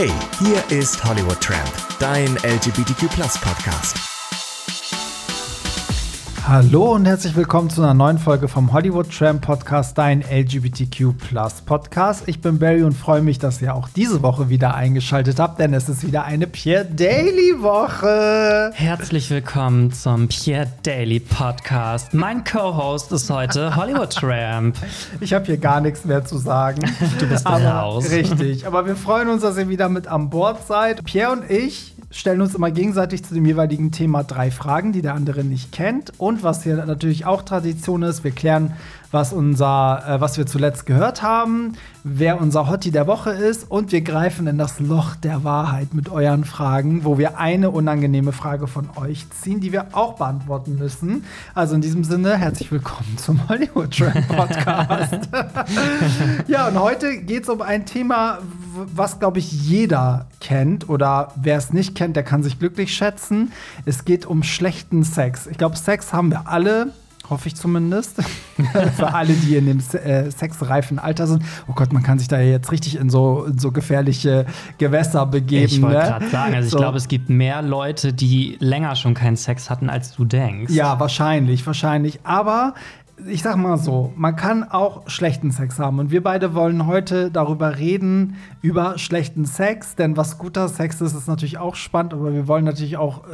Hey, hier ist Hollywood Tramp, dein LGBTQ Podcast. Hallo und herzlich willkommen zu einer neuen Folge vom Hollywood Tram Podcast, dein LGBTQ Podcast. Ich bin Barry und freue mich, dass ihr auch diese Woche wieder eingeschaltet habt, denn es ist wieder eine Pierre Daily Woche. Herzlich willkommen zum Pierre Daily Podcast. Mein Co-Host ist heute Hollywood Tramp. Ich habe hier gar nichts mehr zu sagen. Du bist raus. Richtig, aber wir freuen uns, dass ihr wieder mit an Bord seid. Pierre und ich stellen uns immer gegenseitig zu dem jeweiligen Thema drei Fragen, die der andere nicht kennt. Und was hier natürlich auch Tradition ist, wir klären, was, unser, äh, was wir zuletzt gehört haben, wer unser Hottie der Woche ist und wir greifen in das Loch der Wahrheit mit euren Fragen, wo wir eine unangenehme Frage von euch ziehen, die wir auch beantworten müssen. Also in diesem Sinne, herzlich willkommen zum Hollywood Trend Podcast. ja, und heute geht es um ein Thema, was, glaube ich, jeder kennt oder wer es nicht kennt, der kann sich glücklich schätzen. Es geht um schlechten Sex. Ich glaube, Sex haben wir alle Hoffe ich zumindest. Für alle, die in dem äh, sexreifen Alter sind. Oh Gott, man kann sich da jetzt richtig in so, in so gefährliche Gewässer begeben. Ich wollte ne? gerade sagen, also so. ich glaube, es gibt mehr Leute, die länger schon keinen Sex hatten, als du denkst. Ja, wahrscheinlich, wahrscheinlich. Aber ich sag mal so, man kann auch schlechten Sex haben. Und wir beide wollen heute darüber reden, über schlechten Sex. Denn was guter Sex ist, ist natürlich auch spannend. Aber wir wollen natürlich auch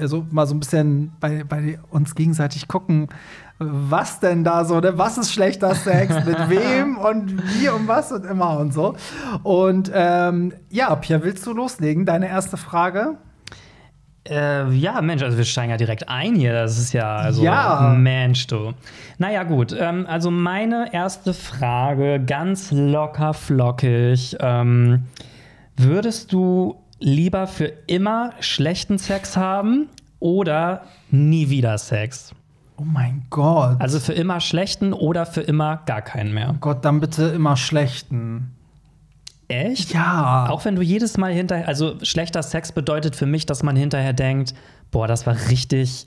also mal so ein bisschen bei, bei uns gegenseitig gucken, was denn da so, ne? was ist schlechter Sex, mit wem und wie und was und immer und so. Und ähm, ja, Pia, willst du loslegen? Deine erste Frage? Äh, ja, Mensch, also wir steigen ja direkt ein hier. Das ist ja, also, ja. Mensch, du. Naja, gut. Ähm, also, meine erste Frage, ganz locker flockig. Ähm, würdest du lieber für immer schlechten Sex haben oder nie wieder Sex? Oh mein Gott. Also für immer schlechten oder für immer gar keinen mehr? Oh Gott, dann bitte immer schlechten. Echt? Ja. Auch wenn du jedes Mal hinterher, also schlechter Sex bedeutet für mich, dass man hinterher denkt, boah, das war richtig,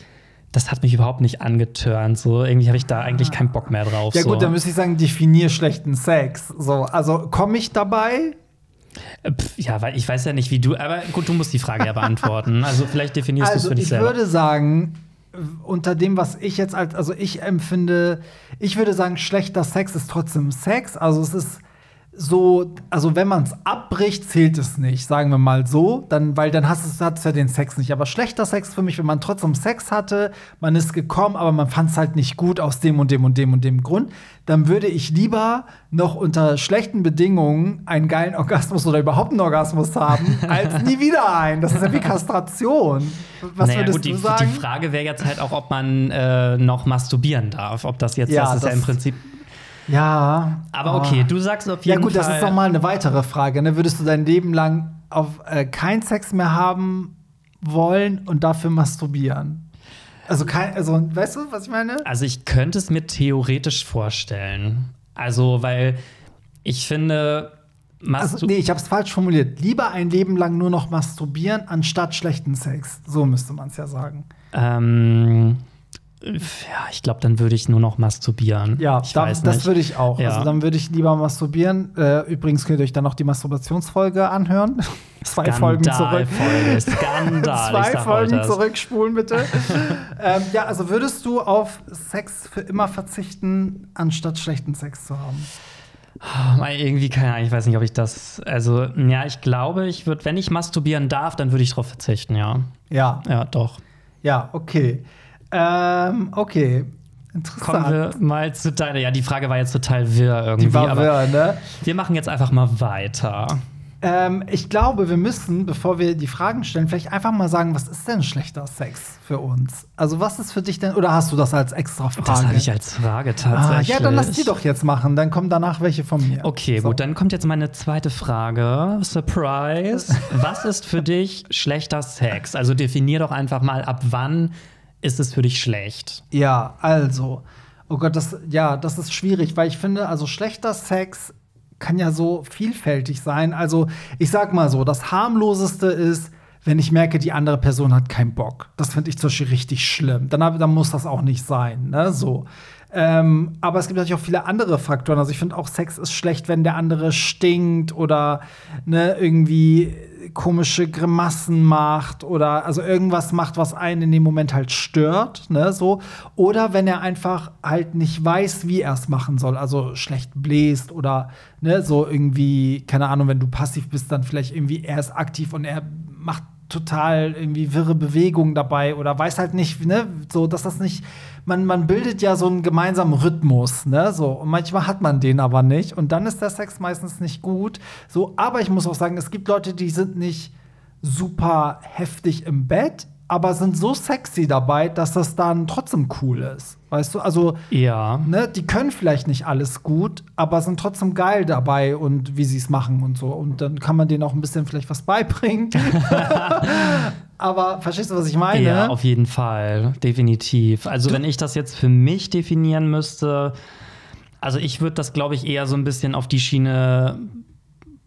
das hat mich überhaupt nicht angetörnt. So, irgendwie habe ich da eigentlich keinen Bock mehr drauf. Ja, so. gut, dann müsste ich sagen, definier schlechten Sex. So, also komme ich dabei? Pff, ja, weil ich weiß ja nicht, wie du, aber gut, du musst die Frage ja beantworten. Also vielleicht definierst also, du es für dich ich selber. Ich würde sagen, unter dem, was ich jetzt als, also ich empfinde, ich würde sagen, schlechter Sex ist trotzdem Sex. Also es ist so, also wenn man es abbricht, zählt es nicht, sagen wir mal so, dann, weil dann hast es, ja den Sex nicht. Aber schlechter Sex für mich, wenn man trotzdem Sex hatte, man ist gekommen, aber man fand es halt nicht gut aus dem und dem und dem und dem Grund, dann würde ich lieber noch unter schlechten Bedingungen einen geilen Orgasmus oder überhaupt einen Orgasmus haben, als nie wieder einen. Das ist ja wie Kastration. Was naja, würdest gut, die, du sagen? Die Frage wäre jetzt halt auch, ob man äh, noch masturbieren darf. Ob das jetzt, Ja, das ist ja das- im Prinzip. Ja. Aber okay, du sagst auf Ja, jeden gut, Fall. das ist noch mal eine weitere Frage. Ne? Würdest du dein Leben lang auf äh, keinen Sex mehr haben wollen und dafür masturbieren? Also kein, also weißt du, was ich meine? Also ich könnte es mir theoretisch vorstellen. Also, weil ich finde, Also, nee, ich habe es falsch formuliert. Lieber ein Leben lang nur noch masturbieren anstatt schlechten Sex. So müsste man es ja sagen. ähm, ja, ich glaube, dann würde ich nur noch masturbieren. Ja, ich da, das würde ich auch. Ja. Also dann würde ich lieber masturbieren. Äh, übrigens könnt ihr euch dann noch die Masturbationsfolge anhören. Zwei Folgen zurück. Skandalfolge, Skandal. Zwei Folgen zurückspulen, bitte. ähm, ja, also würdest du auf Sex für immer verzichten, anstatt schlechten Sex zu haben? Oh, irgendwie keine Ahnung, ich weiß nicht, ob ich das. Also, ja, ich glaube, ich würde, wenn ich masturbieren darf, dann würde ich darauf verzichten, ja. Ja, Ja, doch. ja, okay. Ähm, okay. Kommen Interessant. wir mal zu deiner. Ja, die Frage war jetzt total wirr irgendwie. Die war wirr, ne? wir machen jetzt einfach mal weiter. Ähm, ich glaube, wir müssen, bevor wir die Fragen stellen, vielleicht einfach mal sagen, was ist denn schlechter Sex für uns? Also, was ist für dich denn, oder hast du das als extra Frage? Das hatte ich als Frage ah, tatsächlich. Ja, dann lass die doch jetzt machen, dann kommen danach welche von mir. Okay, So. gut, dann kommt jetzt meine zweite Frage. Surprise. Was ist für dich schlechter Sex? Also definier doch einfach mal, ab wann ist es für dich schlecht? Ja, also. Oh Gott, das, ja, das ist schwierig, weil ich finde, also schlechter Sex kann ja so vielfältig sein. Also, ich sag mal so, das harmloseste ist, wenn ich merke, die andere Person hat keinen Bock. Das finde ich zum Beispiel richtig schlimm. Dann, dann muss das auch nicht sein. Ne? So. Ähm, aber es gibt natürlich auch viele andere Faktoren. Also ich finde auch Sex ist schlecht, wenn der andere stinkt oder ne, irgendwie komische Grimassen macht oder also irgendwas macht, was einen in dem Moment halt stört, ne, so. Oder wenn er einfach halt nicht weiß, wie er es machen soll, also schlecht bläst oder ne, so irgendwie, keine Ahnung, wenn du passiv bist, dann vielleicht irgendwie er ist aktiv und er macht total irgendwie wirre Bewegungen dabei oder weiß halt nicht, ne, so dass das nicht man, man bildet ja so einen gemeinsamen Rhythmus, ne? So, und manchmal hat man den aber nicht. Und dann ist der Sex meistens nicht gut. So, aber ich muss auch sagen, es gibt Leute, die sind nicht super heftig im Bett, aber sind so sexy dabei, dass das dann trotzdem cool ist. Weißt du, also ja. ne, die können vielleicht nicht alles gut, aber sind trotzdem geil dabei und wie sie es machen und so. Und dann kann man denen auch ein bisschen vielleicht was beibringen. aber verstehst du, was ich meine? Ja, auf jeden Fall, definitiv. Also, wenn ich das jetzt für mich definieren müsste, also ich würde das, glaube ich, eher so ein bisschen auf die Schiene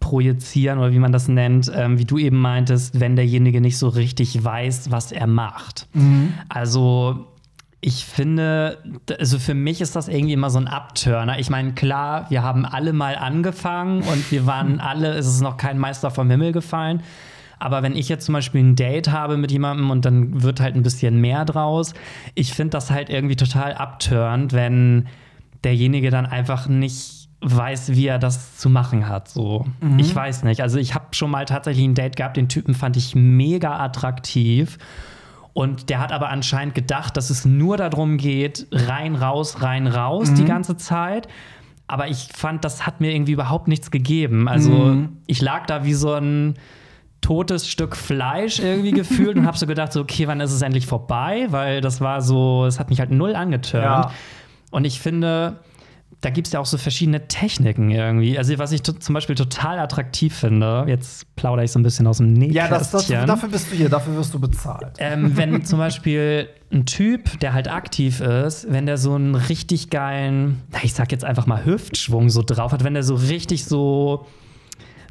projizieren oder wie man das nennt, ähm, wie du eben meintest, wenn derjenige nicht so richtig weiß, was er macht. Mhm. Also ich finde, also für mich ist das irgendwie immer so ein Abturner. Ich meine, klar, wir haben alle mal angefangen und wir waren alle, es ist noch kein Meister vom Himmel gefallen. Aber wenn ich jetzt zum Beispiel ein Date habe mit jemandem und dann wird halt ein bisschen mehr draus, ich finde das halt irgendwie total abturnt, wenn derjenige dann einfach nicht weiß, wie er das zu machen hat. So, Mhm. ich weiß nicht. Also ich habe schon mal tatsächlich ein Date gehabt. Den Typen fand ich mega attraktiv. Und der hat aber anscheinend gedacht, dass es nur darum geht, rein, raus, rein, raus Mhm. die ganze Zeit. Aber ich fand, das hat mir irgendwie überhaupt nichts gegeben. Also Mhm. ich lag da wie so ein totes Stück Fleisch irgendwie gefühlt und habe so gedacht, so, okay, wann ist es endlich vorbei? Weil das war so, es hat mich halt null angetörnt. Ja. Und ich finde, da gibt es ja auch so verschiedene Techniken irgendwie. Also, was ich zum Beispiel total attraktiv finde, jetzt plaudere ich so ein bisschen aus dem Ja, das, das, Nähkästchen. dafür bist du hier, dafür wirst du bezahlt. ähm, wenn zum Beispiel ein Typ, der halt aktiv ist, wenn der so einen richtig geilen, ich sag jetzt einfach mal Hüftschwung so drauf hat, wenn der so richtig so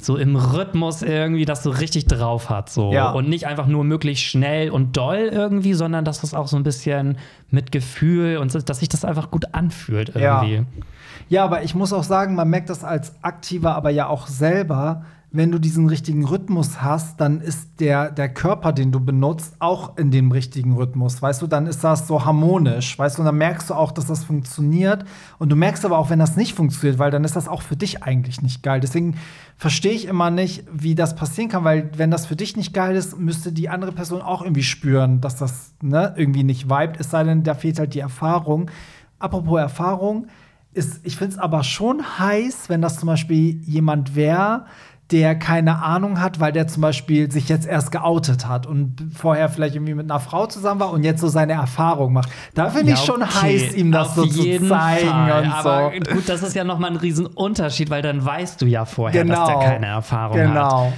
so im Rhythmus irgendwie das so richtig drauf hat so Ja. und nicht einfach nur möglichst schnell und doll irgendwie, sondern dass das auch so ein bisschen mit Gefühl und dass sich das einfach gut anfühlt irgendwie. Ja, aber ich muss auch sagen, man merkt das als Aktiver, aber ja auch selber. Wenn du diesen richtigen Rhythmus hast, dann ist der, der Körper, den du benutzt, auch in dem richtigen Rhythmus. Weißt du, dann ist das so harmonisch. Weißt du, und dann merkst du auch, dass das funktioniert. Und du merkst aber auch, wenn das nicht funktioniert, weil dann ist das auch für dich eigentlich nicht geil. Deswegen verstehe ich immer nicht, wie das passieren kann, weil wenn das für dich nicht geil ist, müsste die andere Person auch irgendwie spüren, dass das ne, irgendwie nicht vibet. Es sei denn, da fehlt halt die Erfahrung. Apropos Erfahrung, ist, ich finde es aber schon heiß, wenn das zum Beispiel jemand wäre, der keine Ahnung hat, weil der zum Beispiel sich jetzt erst geoutet hat und vorher vielleicht irgendwie mit einer Frau zusammen war und jetzt so seine Erfahrung macht. Da finde ich Ja, schon okay, heiß, ihm das auf so zu zeigen Fall. und Aber so. gut, das ist ja nochmal ein Riesenunterschied, weil dann weißt du ja vorher, Genau. dass der keine Erfahrung hat. Genau.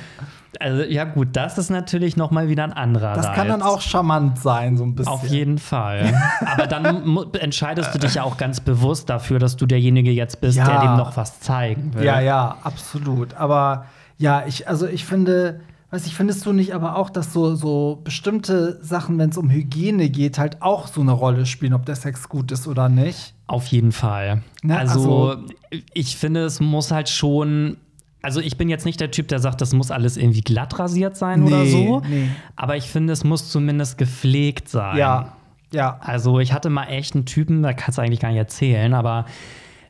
Also ja gut, das ist natürlich nochmal wieder ein anderer Das kann dann auch charmant sein, so ein bisschen. Auf jeden Fall. Aber dann entscheidest du dich ja auch ganz bewusst dafür, dass du derjenige jetzt bist, Ja. der dem noch was zeigen will. Ja, ja, absolut. Aber ja, ich, also ich finde, weiß ich, findest du nicht aber auch, dass so, so bestimmte Sachen, wenn es um Hygiene geht, halt auch so eine Rolle spielen, ob der Sex gut ist oder nicht? Auf jeden Fall. Ne, also, also- ich finde, es muss halt schon. Also ich bin jetzt nicht der Typ, der sagt, das muss alles irgendwie glatt rasiert sein oder Nee, so. nee. Aber ich finde, es muss zumindest gepflegt sein. Ja, ja. Also ich hatte mal echt einen Typen, da kannst du eigentlich gar nicht erzählen, aber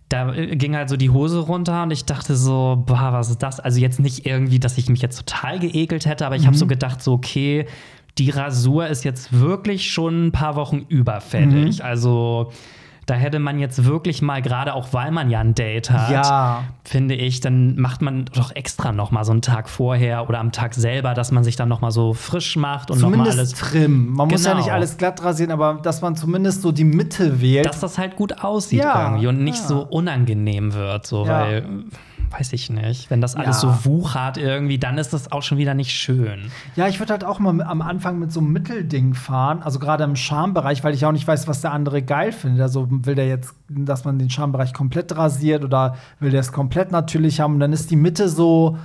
da äh, ging halt so die Hose runter und ich dachte so, boah, was ist das? Also jetzt nicht irgendwie, dass ich mich jetzt total geekelt hätte, aber ich Mhm. habe so gedacht, so, okay, die Rasur ist jetzt wirklich schon ein paar Wochen überfällig. Mhm. Also da hätte man jetzt wirklich mal, gerade auch weil man ja ein Date hat, Ja. finde ich, dann macht man doch extra noch mal so einen Tag vorher oder am Tag selber, dass man sich dann noch mal so frisch macht und noch mal Zumindest alles trim. Man muss ja Genau. nicht alles glatt rasieren, aber dass man zumindest so die Mitte wählt. dass das halt gut aussieht Ja, irgendwie und nicht ja. so unangenehm wird, so weil weiß ich nicht, wenn das alles Ja. so wuchert irgendwie, dann ist das auch schon wieder nicht schön. Ja, ich würde halt auch mal am Anfang mit so einem Mittelding fahren, also gerade im Schambereich, weil ich auch nicht weiß, was der andere geil findet. Also will der jetzt, dass man den Schambereich komplett rasiert oder will der es komplett natürlich haben? Und dann ist die Mitte so,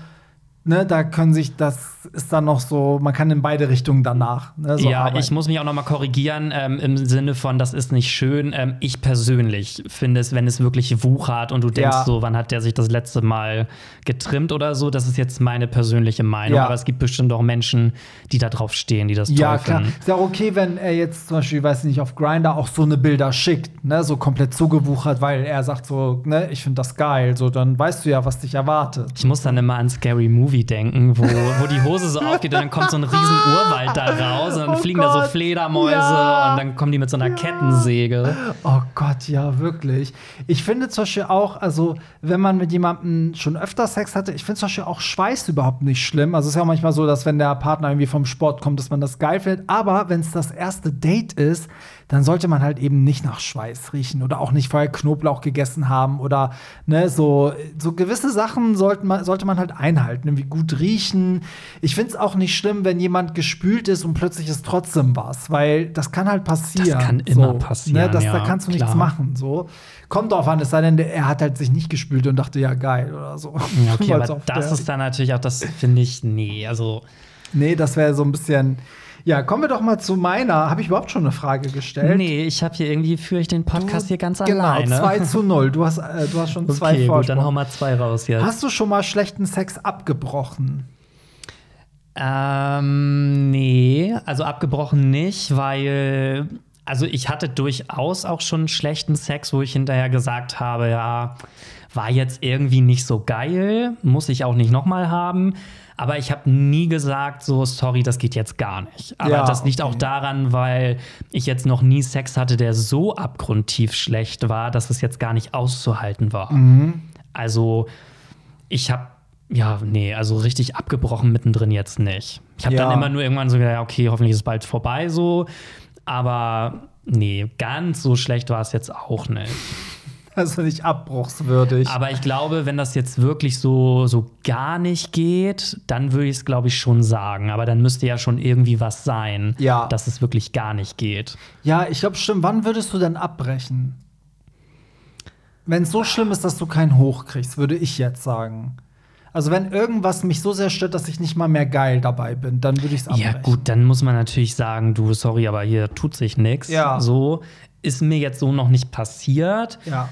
ne, da können sich das ist dann noch so, man kann in beide Richtungen danach. Ne, so ja, arbeiten. ich muss mich auch noch mal korrigieren ähm, im Sinne von, das ist nicht schön. Ähm, ich persönlich finde es, wenn es wirklich wuchert und du denkst Ja. so, wann hat der sich das letzte Mal getrimmt oder so, das ist jetzt meine persönliche Meinung. Ja. Aber es gibt bestimmt auch Menschen, die da drauf stehen, die das Ja, toll klar. finden. Ist ja auch okay, wenn er jetzt zum Beispiel, weiß nicht, auf Grinder auch so eine Bilder schickt, ne, so komplett zugewuchert, weil er sagt so, ne, ich finde das geil, so dann weißt du ja, was dich erwartet. Ich muss dann immer an Scary Movie denken, wo, wo die Hose so aufgeht und dann kommt so ein riesen Urwald da raus und dann Oh fliegen da so Gott. Fledermäuse Ja. und dann kommen die mit so einer Kettensäge. Oh Gott, ja, wirklich. Ich finde zum Beispiel auch, also, wenn man mit jemandem schon öfter Sex hatte, ich finde zum Beispiel auch Schweiß überhaupt nicht schlimm. Also, es ist ja auch manchmal so, dass wenn der Partner irgendwie vom Sport kommt, dass man das geil findet. Aber wenn es das erste Date ist, dann sollte man halt eben nicht nach Schweiß riechen oder auch nicht vorher Knoblauch gegessen haben oder ne, so, so gewisse Sachen sollte man, sollte man halt einhalten, irgendwie gut riechen. Ich finde es auch nicht schlimm, wenn jemand gespült ist und plötzlich ist trotzdem was, weil das kann halt passieren. Das kann immer so, passieren, Ne, das, ja, da kannst du nichts klar. machen. So. Kommt drauf an, es sei denn, er hat halt sich nicht gespült und dachte, ja, geil oder so. Ja, okay, aber das ist dann natürlich auch, das finde ich, nee, also Nee, das wäre so ein bisschen. Ja, kommen wir doch mal zu meiner. Habe ich überhaupt schon eine Frage gestellt? Nee, ich habe hier irgendwie, führe ich den Podcast hier ganz genau, alleine. 2 zu 0. Du hast, äh, du hast schon zwei okay, gut, Vorsprung. dann hau mal zwei raus jetzt. Hast du schon mal schlechten Sex abgebrochen? Ähm, nee, also abgebrochen nicht, weil, also ich hatte durchaus auch schon schlechten Sex, wo ich hinterher gesagt habe, ja, war jetzt irgendwie nicht so geil, muss ich auch nicht nochmal haben. Aber ich habe nie gesagt, so, sorry, das geht jetzt gar nicht. Aber Ja, das liegt okay. auch daran, weil ich jetzt noch nie Sex hatte, der so abgrundtief schlecht war, dass es jetzt gar nicht auszuhalten war. Mhm. Also, ich habe ja, nee, also richtig abgebrochen mittendrin jetzt nicht. Ich habe Ja. dann immer nur irgendwann so gedacht, ja, okay, hoffentlich ist es bald vorbei so. Aber nee, ganz so schlecht war es jetzt auch nicht. Also nicht abbruchswürdig. Aber ich glaube, wenn das jetzt wirklich so, so gar nicht geht, dann würde ich es, glaube ich, schon sagen. Aber dann müsste ja schon irgendwie was sein, Ja. dass es wirklich gar nicht geht. ja, ich glaube, stimmt. Wann würdest du denn abbrechen? Wenn es so schlimm ist, dass du keinen Hoch kriegst, würde ich jetzt sagen. Also, wenn irgendwas mich so sehr stört, dass ich nicht mal mehr geil dabei bin, dann würde ich es abbrechen. Ja, gut, dann muss man natürlich sagen, du, sorry, aber hier tut sich nichts. Ja. So ist mir jetzt so noch nicht passiert. Ja,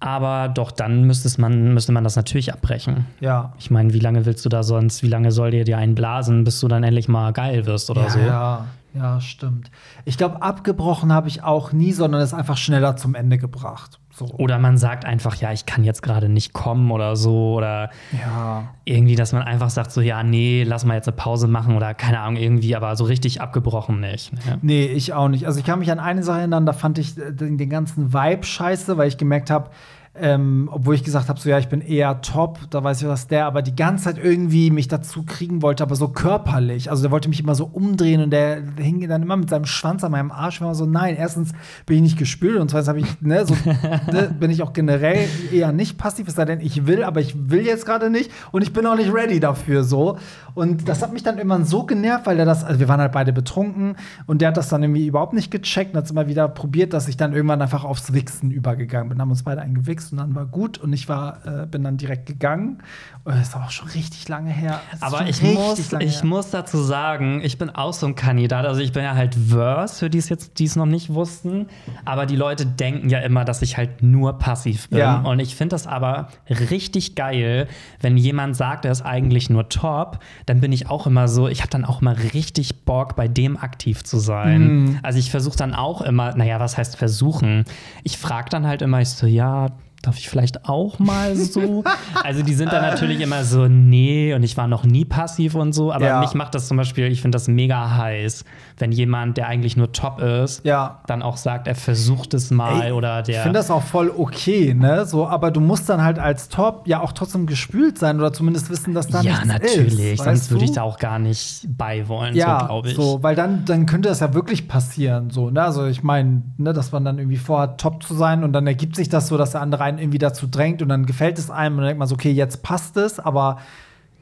Aber doch, dann müsste man, müsste man das natürlich abbrechen. ja. Ich meine, wie lange willst du da sonst, wie lange soll dir dir einen blasen, bis du dann endlich mal geil wirst oder ja, so? Ja, ja, stimmt. Ich glaube, abgebrochen habe ich auch nie, sondern es einfach schneller zum Ende gebracht. So. Oder man sagt einfach, ja, ich kann jetzt gerade nicht kommen oder so. Oder Ja. irgendwie, dass man einfach sagt, so, ja, nee, lass mal jetzt eine Pause machen oder keine Ahnung, irgendwie, aber so richtig abgebrochen nicht. ne? Nee, ich auch nicht. Also ich kann mich an eine Sache erinnern, da fand ich äh, den, den ganzen Vibe scheiße, weil ich gemerkt habe, ähm, obwohl ich gesagt habe, so ja, ich bin eher top, da weiß ich was der, aber die ganze Zeit irgendwie mich dazu kriegen wollte, aber so körperlich. Also der wollte mich immer so umdrehen und der hing dann immer mit seinem Schwanz an meinem Arsch. Ich war so, nein, erstens bin ich nicht gespült und zweitens habe ich, ne, so, ne, bin ich auch generell eher nicht passiv, es sei denn, ich will, aber ich will jetzt gerade nicht und ich bin auch nicht ready dafür so. Und das hat mich dann irgendwann so genervt, weil er das, also wir waren halt beide betrunken und der hat das dann irgendwie überhaupt nicht gecheckt und hat es immer wieder probiert, dass ich dann irgendwann einfach aufs Wichsen übergegangen bin. Haben uns beide eingewichst und dann war gut und ich war, äh, bin dann direkt gegangen. Und das ist auch schon richtig lange her. Aber ich muss, ich her. muss dazu sagen, ich bin auch so ein Kandidat. Also ich bin ja halt Verse, für die es jetzt, die es noch nicht wussten. Aber die Leute denken ja immer, dass ich halt nur passiv bin. Ja. Und ich finde das aber richtig geil, wenn jemand sagt, er ist eigentlich nur top, dann bin ich auch immer so, ich habe dann auch immer richtig Bock, bei dem aktiv zu sein. Mhm. Also ich versuche dann auch immer, naja, was heißt versuchen? Ich frage dann halt immer, ich so, ja, darf ich vielleicht auch mal so? also die sind dann natürlich immer so, nee, und ich war noch nie passiv und so, aber Ja. mich macht das zum Beispiel, ich finde das mega heiß, wenn jemand, der eigentlich nur top ist, Ja. dann auch sagt, er versucht es mal Ey, oder der. Ich finde das auch voll okay, ne? So, aber du musst dann halt als Top ja auch trotzdem gespült sein oder zumindest wissen, dass da ja, nichts natürlich, ist. sonst weißt würde ich da auch gar nicht beiwollen, ja, so glaube ich. so, weil dann, dann könnte das ja wirklich passieren, so, ne? Also ich meine, ne, dass man dann irgendwie vorhat, top zu sein und dann ergibt sich das so, dass der andere einen irgendwie dazu drängt und dann gefällt es einem und dann denkt man so, okay, jetzt passt es, aber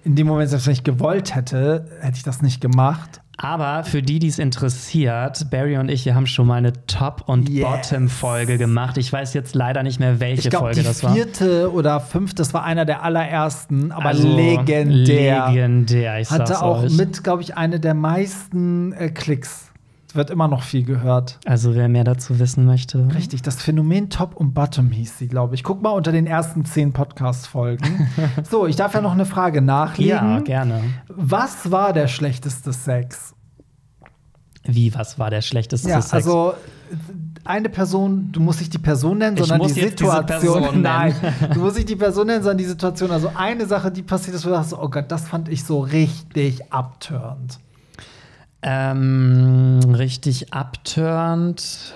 in dem Moment, selbst wenn ich gewollt hätte, hätte ich das nicht gemacht. Aber für die, die es interessiert, Barry und ich, wir haben schon mal eine Top- und Yes. Bottom-Folge gemacht. Ich weiß jetzt leider nicht mehr, welche Ich glaube, Folge die das war. vierte oder fünfte, das war einer der allerersten, aber Also, legendär. Legendär, ich Hatte auch euch. mit, glaube ich, eine der meisten äh, Klicks. Wird immer noch viel gehört. Also, wer mehr dazu wissen möchte. Richtig, das Phänomen Top und Bottom hieß sie, glaube ich. Guck mal unter den ersten zehn Podcast-Folgen. so, ich darf ja noch eine Frage nachlegen. Ja, gerne. Was war der schlechteste Sex? Wie, was war der schlechteste Ja, Sex? also eine Person, du musst nicht die Person nennen, sondern die Situation. Nein, du musst nicht die Person nennen, sondern die Situation. Also eine Sache, die passiert ist, wo du sagst, oh Gott, das fand ich so richtig abturnt. Ähm, richtig abturnt.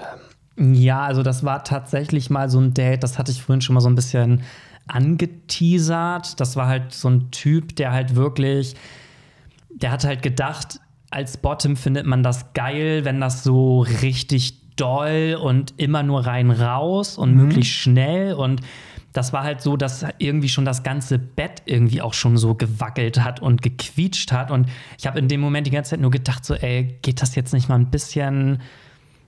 Ja, also das war tatsächlich mal so ein Date, das hatte ich vorhin schon mal so ein bisschen angeteasert. Das war halt so ein Typ, der halt wirklich, der hat halt gedacht, als Bottom findet man das geil, wenn das so richtig doll und immer nur rein raus und möglichst schnell und das war halt so, dass irgendwie schon das ganze Bett irgendwie auch schon so gewackelt hat und gequietscht hat. Und ich habe in dem Moment die ganze Zeit nur gedacht, so, ey, geht das jetzt nicht mal ein bisschen,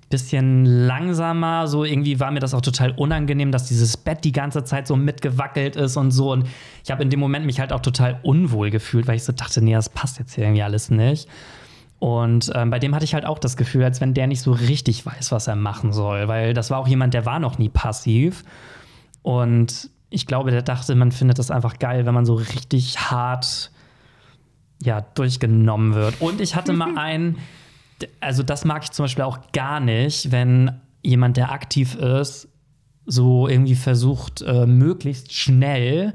bisschen langsamer? So irgendwie war mir das auch total unangenehm, dass dieses Bett die ganze Zeit so mitgewackelt ist und so. Und ich habe in dem Moment mich halt auch total unwohl gefühlt, weil ich so dachte, nee, das passt jetzt hier irgendwie alles nicht. Und ähm, bei dem hatte ich halt auch das Gefühl, als wenn der nicht so richtig weiß, was er machen soll, weil das war auch jemand, der war noch nie passiv. Und ich glaube, der dachte, man findet das einfach geil, wenn man so richtig hart ja, durchgenommen wird. Und ich hatte mal einen, also das mag ich zum Beispiel auch gar nicht, wenn jemand, der aktiv ist, so irgendwie versucht, äh, möglichst schnell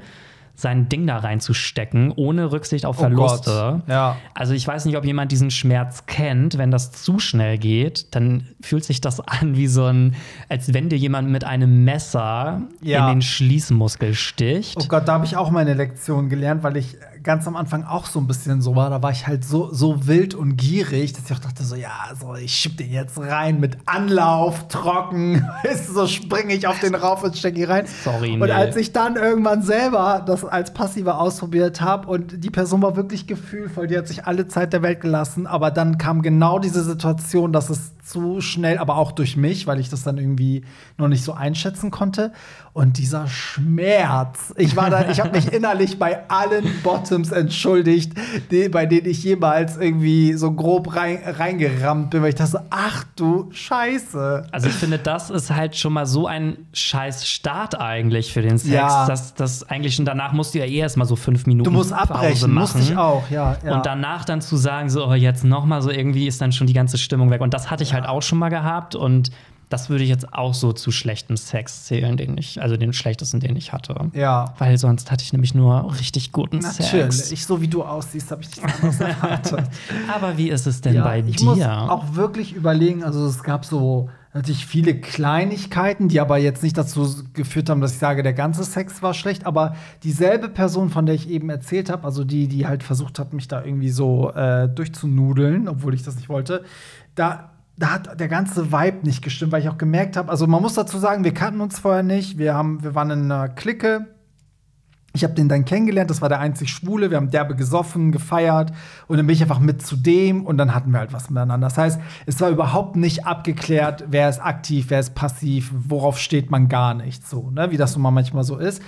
sein Ding da reinzustecken, ohne Rücksicht auf Oh. Verluste. Ja. Also ich weiß nicht, ob jemand diesen Schmerz kennt. Wenn das zu schnell geht, dann fühlt sich das an wie so ein, als wenn dir jemand mit einem Messer Ja. in den Schließmuskel sticht. Oh Gott, da habe ich auch meine Lektion gelernt, weil ich ganz am Anfang auch so ein bisschen so war. Da war ich halt so, so wild und gierig, dass ich auch dachte so, ja, so, ich schieb den jetzt rein mit Anlauf, trocken. So springe ich auf den rauf und stecke ihn rein. Sorry, Und nee. als ich dann irgendwann selber das als Passiver ausprobiert habe und die Person war wirklich gefühlvoll, die hat sich alle Zeit der Welt gelassen, aber dann kam genau diese Situation, dass es zu schnell, aber auch durch mich, weil ich das dann irgendwie noch nicht so einschätzen konnte. Und dieser Schmerz, ich war da, ich habe mich innerlich bei allen Bottoms entschuldigt, die, bei denen ich jemals irgendwie so grob rein, reingerammt bin, weil ich dachte, so, ach du Scheiße. Also ich finde, das ist halt schon mal so ein scheiß Start eigentlich für den Sex. Ja. dass das eigentlich schon danach musst du ja eh erstmal so fünf Minuten Du musst abbrechen, musste ich auch, ja. ja. Und danach dann zu sagen, so, oh, jetzt noch mal so irgendwie ist dann schon die ganze Stimmung weg. Und das hatte ich halt auch schon mal gehabt. Und das würde ich jetzt auch so zu schlechtem Sex zählen, den ich, also den schlechtesten, den ich hatte. ja. Weil sonst hatte ich nämlich nur richtig guten Sex. Natürlich, so wie du aussiehst, habe ich nichts anderes erwartet. Aber wie ist es denn bei ich dir? muss auch wirklich überlegen, also es gab so natürlich viele Kleinigkeiten, die aber jetzt nicht dazu geführt haben, dass ich sage, der ganze Sex war schlecht, aber dieselbe Person, von der ich eben erzählt habe, also die, die halt versucht hat, mich da irgendwie so äh, durchzunudeln, obwohl ich das nicht wollte, da da hat der ganze Vibe nicht gestimmt, weil ich auch gemerkt habe, also man muss dazu sagen, wir kannten uns vorher nicht, wir haben wir waren in einer Clique, ich habe den dann kennengelernt, das war der einzig Schwule, wir haben derbe gesoffen, gefeiert und dann bin ich einfach mit zu dem und dann hatten wir halt was miteinander. Das heißt, es war überhaupt nicht abgeklärt, wer ist aktiv, wer ist passiv, worauf steht man gar nicht so, ne? wie das so mal manchmal so ist.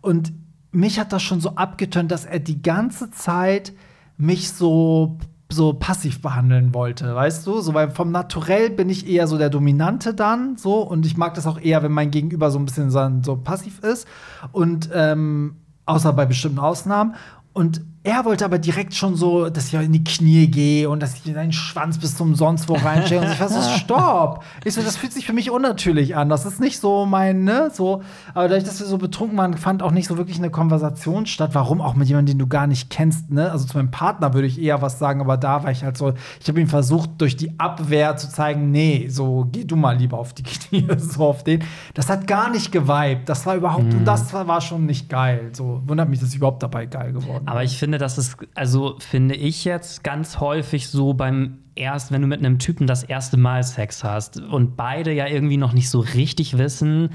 Und mich hat das schon so abgetönt, dass er die ganze Zeit mich so so passiv behandeln wollte, weißt du? So, weil vom Naturell bin ich eher so der Dominante dann, so, und ich mag das auch eher, wenn mein Gegenüber so ein bisschen so, so passiv ist. Und ähm, außer bei bestimmten Ausnahmen. Und er wollte aber direkt schon so, dass ich in die Knie gehe und dass ich seinen Schwanz bis zum sonst wo reinstecke. Und ich war so, stopp! Ich so, das fühlt sich für mich unnatürlich an. Das ist nicht so mein, ne, so. Aber dadurch, dass wir so betrunken waren, fand auch nicht so wirklich eine Konversation statt. Warum auch mit jemandem, den du gar nicht kennst, ne? Also zu meinem Partner würde ich eher was sagen, aber da war ich halt so, ich habe ihm versucht, durch die Abwehr zu zeigen, nee, so, geh du mal lieber auf die Knie, so auf den. Das hat gar nicht geweibt. Das war überhaupt, und das war, schon nicht geil. So, wundert mich, dass ich überhaupt dabei geil geworden. Aber ich finde, das ist, also finde ich jetzt ganz häufig so beim erst, wenn du mit einem Typen das erste Mal Sex hast und beide ja irgendwie noch nicht so richtig wissen,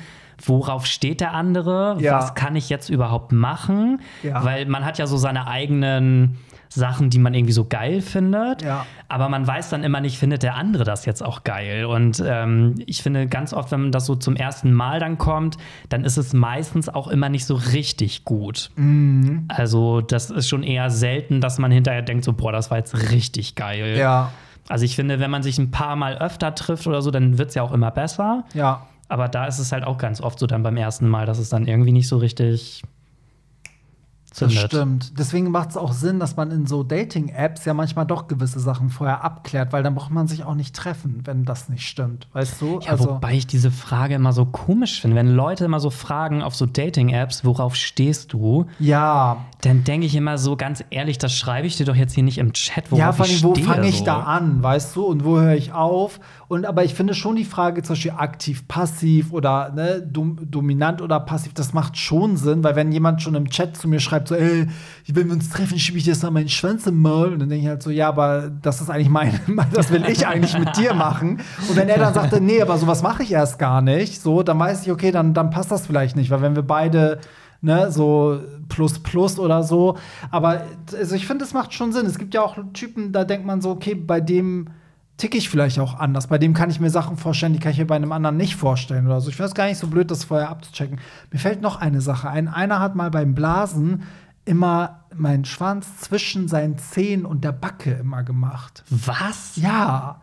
worauf steht der andere, Ja. was kann ich jetzt überhaupt machen, Ja. weil man hat ja so seine eigenen Sachen, die man irgendwie so geil findet. Ja. Aber man weiß dann immer nicht, findet der andere das jetzt auch geil. Und ähm, ich finde ganz oft, wenn das so zum ersten Mal dann kommt, dann ist es meistens auch immer nicht so richtig gut. Mhm. Also das ist schon eher selten, dass man hinterher denkt, so, boah, das war jetzt richtig geil. Ja, Also ich finde, wenn man sich ein paar Mal öfter trifft oder so, dann wird es ja auch immer besser. ja. Aber da ist es halt auch ganz oft so dann beim ersten Mal, dass es dann irgendwie nicht so richtig Das zündet. stimmt. Deswegen macht es auch Sinn, dass man in so Dating-Apps ja manchmal doch gewisse Sachen vorher abklärt, weil dann braucht man sich auch nicht treffen, wenn das nicht stimmt. Weißt du? Ja, wobei ich diese Frage immer so komisch finde. Wenn Leute immer so fragen auf so Dating-Apps, worauf stehst du? ja, Dann denke ich immer so, ganz ehrlich, das schreibe ich dir doch jetzt hier nicht im Chat, worauf ja, vor allem, wo fange ich so. da an, weißt du? Und wo höre ich auf? Und aber ich finde schon die Frage zum Beispiel aktiv, passiv oder ne, dom dominant oder passiv, das macht schon Sinn, weil wenn jemand schon im Chat zu mir schreibt, so, ey, wenn wir uns treffen, schiebe ich dir jetzt mal meinen Schwanz im Maul. Und dann denke ich halt so, ja, aber das ist eigentlich mein, das will ich eigentlich mit dir machen. Und wenn er dann sagte, nee, aber sowas mache ich erst gar nicht, so, dann weiß ich, okay, dann, dann passt das vielleicht nicht, weil wenn wir beide ne, so plus plus oder so. Aber also ich finde, es macht schon Sinn. Es gibt ja auch Typen, da denkt man so, okay, bei dem ticke ich vielleicht auch anders. Bei dem kann ich mir Sachen vorstellen, die kann ich mir bei einem anderen nicht vorstellen oder so. Ich finde es gar nicht so blöd, das vorher abzuchecken. Mir fällt noch eine Sache ein. Einer hat mal beim Blasen immer meinen Schwanz zwischen seinen Zehen und der Backe immer gemacht. Was? Ja.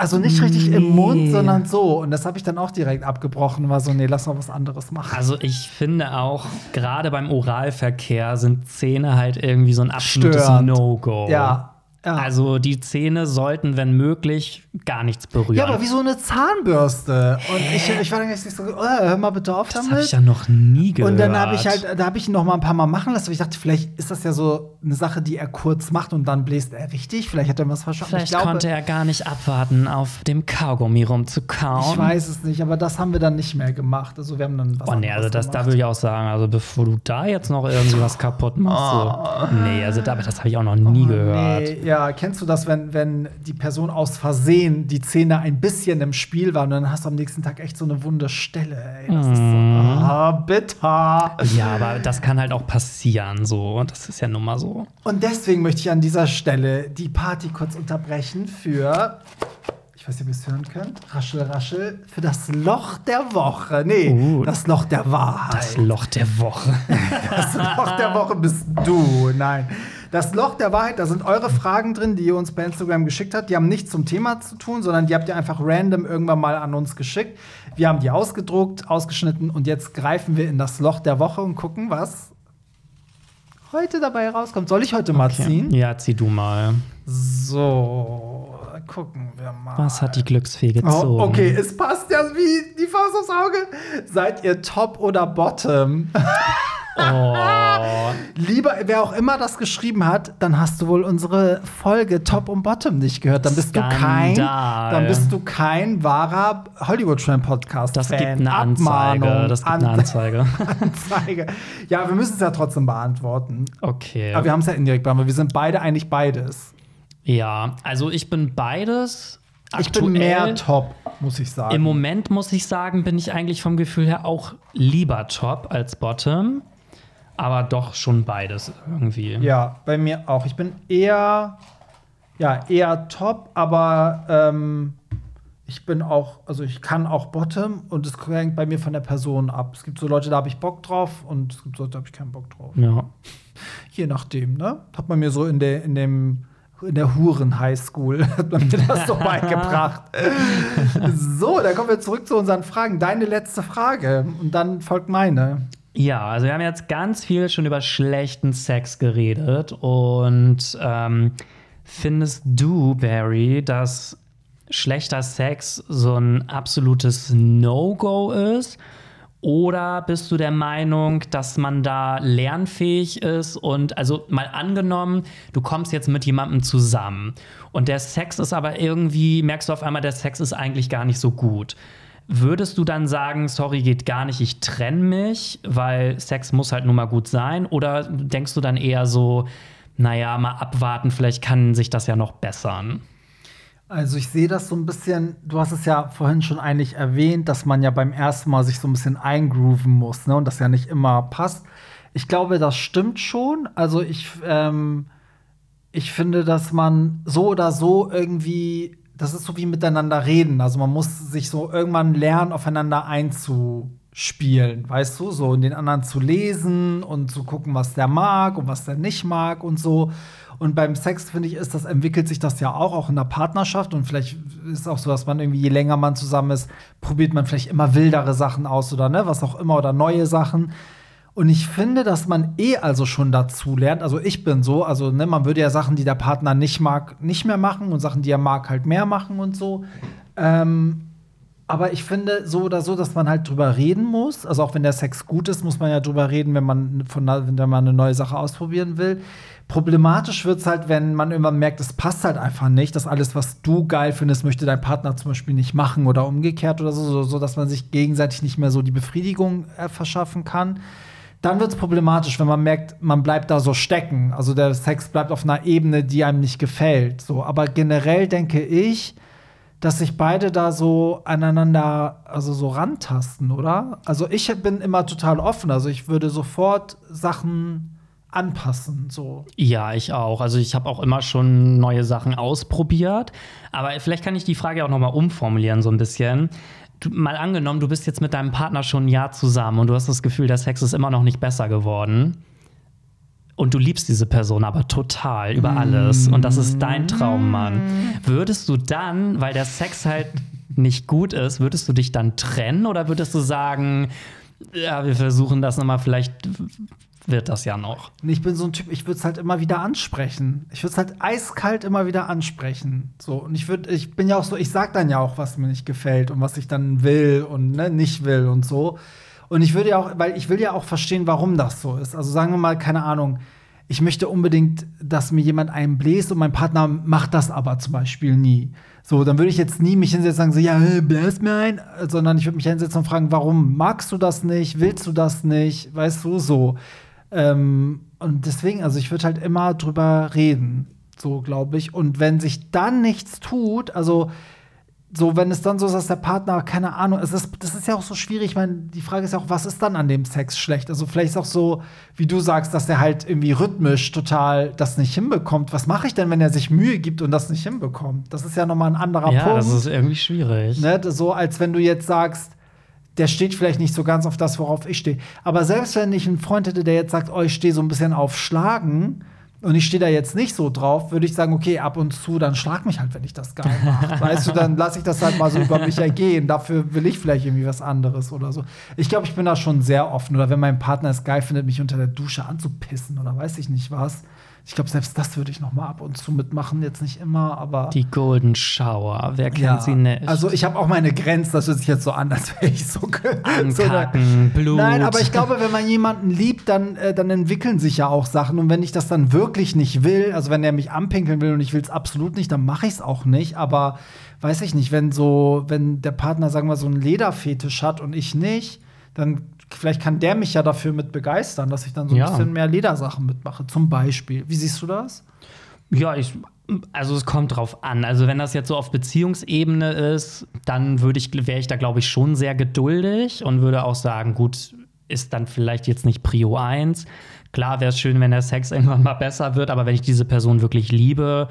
Also nicht richtig im Mund, sondern so. Und das habe ich dann auch direkt abgebrochen war so, nee, lass mal was anderes machen. Also ich finde auch, gerade beim Oralverkehr sind Zähne halt irgendwie so ein absolutes. No-Go. Ja. Ja. Also die Zähne sollten, wenn möglich, gar nichts berühren. Ja, aber wie so eine Zahnbürste. Und ich, ich war dann jetzt nicht so, oh, hör mal bitte auf das habe ich damit. ja noch nie gehört. und dann habe ich halt, da habe ich ihn noch mal ein paar Mal machen lassen. Aber ich dachte, vielleicht ist das ja so eine Sache, die er kurz macht und dann bläst er richtig. Vielleicht hat er was verstanden. Vielleicht ich glaube, konnte er gar nicht abwarten, auf dem Kaugummi rumzukauen. ich weiß es nicht, aber das haben wir dann nicht mehr gemacht. Also wir haben dann was Oh nee, also das, da würde ich auch sagen, also bevor du da jetzt noch irgendwie was kaputt machst, so. Nee, also da, das habe ich auch noch nie gehört. Oh. Nee, ja, kennst du das, wenn, wenn die Person aus Versehen die Zähne ein bisschen im Spiel war und dann hast du am nächsten Tag echt so eine wunde Stelle, ey. Das ist so, ah, bitter. Ja, aber das kann halt auch passieren, so. Das ist ja nun mal so. Und deswegen möchte ich an dieser Stelle die Party kurz unterbrechen für, ich weiß nicht, ob ihr es hören könnt, raschel, raschel, für das Loch der Woche. Nee, Uh. das Loch der Wahrheit. Das Loch der Woche. Das Loch der Woche bist du. Nein. Das Loch der Wahrheit, da sind eure Fragen drin, die ihr uns bei Instagram geschickt habt. Die haben nichts zum Thema zu tun, sondern die habt ihr einfach random irgendwann mal an uns geschickt. Wir haben die ausgedruckt, ausgeschnitten und jetzt greifen wir in das Loch der Woche und gucken, was heute dabei rauskommt. Soll ich heute mal ziehen? Ja, zieh du mal. So, gucken wir mal. Was hat die Glücksfee gezogen? Oh, okay, es passt ja wie die Faust aufs Auge. Seid ihr Top oder Bottom? Oh. Lieber, wer auch immer das geschrieben hat, dann hast du wohl unsere Folge Top und Bottom nicht gehört. Dann bist du kein, dann bist du kein wahrer Hollywood Tramp Podcast. Das gibt eine Anzeige. Abmahnung, Das gibt eine An- Anzeige. Anzeige. Ja, wir müssen es ja trotzdem beantworten. Okay. Aber wir haben es ja indirekt beantwortet. Wir sind beide eigentlich beides. Ja, also ich bin beides. Ich bin mehr Top, muss ich sagen. Im Moment muss ich sagen, bin ich eigentlich vom Gefühl her auch lieber Top als Bottom. Aber doch schon beides irgendwie. Ja, bei mir auch. Ich bin eher, ja, eher top, aber ähm, ich bin auch, also ich kann auch Bottom und es hängt bei mir von der Person ab. Es gibt so Leute, da habe ich Bock drauf und es gibt so Leute, da habe ich keinen Bock drauf. Ja. Je nachdem, ne? Hat man mir so in der, in dem, in der Huren-Highschool hat man mir das so beigebracht. so, dann kommen wir zurück zu unseren Fragen. Deine letzte Frage und dann folgt meine. Ja, also wir haben jetzt ganz viel schon über schlechten Sex geredet. Und ähm, findest du, Barry, dass schlechter Sex so ein absolutes No-Go ist? Oder bist du der Meinung, dass man da lernfähig ist und also mal angenommen, du kommst jetzt mit jemandem zusammen und der Sex ist aber irgendwie, merkst du auf einmal, der Sex ist eigentlich gar nicht so gut. Würdest du dann sagen, sorry, geht gar nicht, ich trenne mich, weil Sex muss halt nun mal gut sein? Oder denkst du dann eher so, naja, mal abwarten, vielleicht kann sich das ja noch bessern? Also ich sehe das so ein bisschen, du hast es ja vorhin schon eigentlich erwähnt, dass man ja beim ersten Mal sich so ein bisschen eingrooven muss, ne? Und das ja nicht immer passt. Ich glaube, das stimmt schon. Also ich, ähm, ich finde, dass man so oder so irgendwie, das ist so wie miteinander reden. Also man muss sich so irgendwann lernen, aufeinander einzuspielen, weißt du, so und den anderen zu lesen und zu gucken, was der mag und was der nicht mag und so. Und beim Sex, finde ich, ist das, entwickelt sich das ja auch, auch in der Partnerschaft. Und vielleicht ist es auch so, dass man irgendwie, je länger man zusammen ist, probiert man vielleicht immer wildere Sachen aus oder ne, was auch immer oder neue Sachen. Und ich finde, dass man eh also schon dazu lernt. Also ich bin so, also ne, man würde ja Sachen, die der Partner nicht mag, nicht mehr machen und Sachen, die er mag, halt mehr machen und so. Ähm, aber ich finde so oder so, dass man halt drüber reden muss. Also auch wenn der Sex gut ist, muss man ja drüber reden, wenn man von wenn man eine neue Sache ausprobieren will. Problematisch wird es halt, wenn man irgendwann merkt, es passt halt einfach nicht. dass alles, was du geil findest, möchte dein Partner zum Beispiel nicht machen oder umgekehrt oder so, so, so dass man sich gegenseitig nicht mehr so die Befriedigung äh, verschaffen kann. Dann wird es problematisch, wenn man merkt, man bleibt da so stecken. Also der Sex bleibt auf einer Ebene, die einem nicht gefällt. So, aber generell denke ich, dass sich beide da so aneinander, also so rantasten, oder? Also ich bin immer total offen. Also ich würde sofort Sachen anpassen. So. Ja, ich auch. Also ich habe auch immer schon neue Sachen ausprobiert. Aber vielleicht kann ich die Frage auch noch mal umformulieren so ein bisschen. Du, mal angenommen, du bist jetzt mit deinem Partner schon ein Jahr zusammen und du hast das Gefühl, der Sex ist immer noch nicht besser geworden. Und du liebst diese Person aber total über alles. Und das ist dein Traummann. Würdest du dann, weil der Sex halt nicht gut ist, würdest du dich dann trennen oder würdest du sagen, ja, wir versuchen das nochmal vielleicht wird das ja noch. Ich bin so ein Typ, ich würde es halt immer wieder ansprechen. Ich würde es halt eiskalt immer wieder ansprechen. So, und ich würde, ich bin ja auch so, ich sag dann ja auch, was mir nicht gefällt und was ich dann will und ne, nicht will und so. Und ich würde ja auch, weil ich will ja auch verstehen, warum das so ist. Also sagen wir mal, keine Ahnung, ich möchte unbedingt, dass mir jemand einen bläst und mein Partner macht das aber zum Beispiel nie. So, dann würde ich jetzt nie mich hinsetzen und sagen, so, ja, bläst mir ein, sondern ich würde mich hinsetzen und fragen, warum magst du das nicht, willst du das nicht, weißt du, so. Ähm, und deswegen, also ich würde halt immer drüber reden, so glaube ich. Und wenn sich dann nichts tut, also so, wenn es dann so ist, dass der Partner, keine Ahnung, es ist, das ist ja auch so schwierig. Ich meine, die Frage ist ja auch, was ist dann an dem Sex schlecht? Also, vielleicht ist auch so, wie du sagst, dass er halt irgendwie rhythmisch total das nicht hinbekommt. Was mache ich denn, wenn er sich Mühe gibt und das nicht hinbekommt? Das ist ja nochmal ein anderer ja, Punkt. Ja, das ist irgendwie schwierig. Ne? So, als wenn du jetzt sagst, der steht vielleicht nicht so ganz auf das, worauf ich stehe. Aber selbst wenn ich einen Freund hätte, der jetzt sagt, oh, ich stehe so ein bisschen auf Schlagen und ich stehe da jetzt nicht so drauf, würde ich sagen, okay, ab und zu, dann schlag mich halt, wenn ich das geil mache. weißt du, dann lasse ich das halt mal so über mich ergehen. Dafür will ich vielleicht irgendwie was anderes oder so. Ich glaube, ich bin da schon sehr offen. Oder wenn mein Partner es geil findet, mich unter der Dusche anzupissen oder weiß ich nicht was ich glaube, selbst das würde ich noch mal ab und zu mitmachen. Jetzt nicht immer, aber. Die Golden Shower, wer kennt ja, sie nicht? Also, ich habe auch meine Grenzen. Das hört sich jetzt so an, als wäre ich so. Ankacken, Blut. Nein, aber ich glaube, wenn man jemanden liebt, dann, äh, dann entwickeln sich ja auch Sachen. Und wenn ich das dann wirklich nicht will, also wenn er mich anpinkeln will und ich will es absolut nicht, dann mache ich es auch nicht. Aber weiß ich nicht, wenn so, wenn der Partner, sagen wir, so einen Lederfetisch hat und ich nicht, dann vielleicht kann der mich ja dafür mit begeistern, dass ich dann so ein ja. bisschen mehr Ledersachen mitmache, zum Beispiel. Wie siehst du das? Ja, ich, also es kommt drauf an. Also wenn das jetzt so auf Beziehungsebene ist, dann würde ich, wäre ich da, glaube ich, schon sehr geduldig und würde auch sagen, gut, ist dann vielleicht jetzt nicht Prio 1. Klar wäre es schön, wenn der Sex irgendwann mal besser wird, aber wenn ich diese Person wirklich liebe,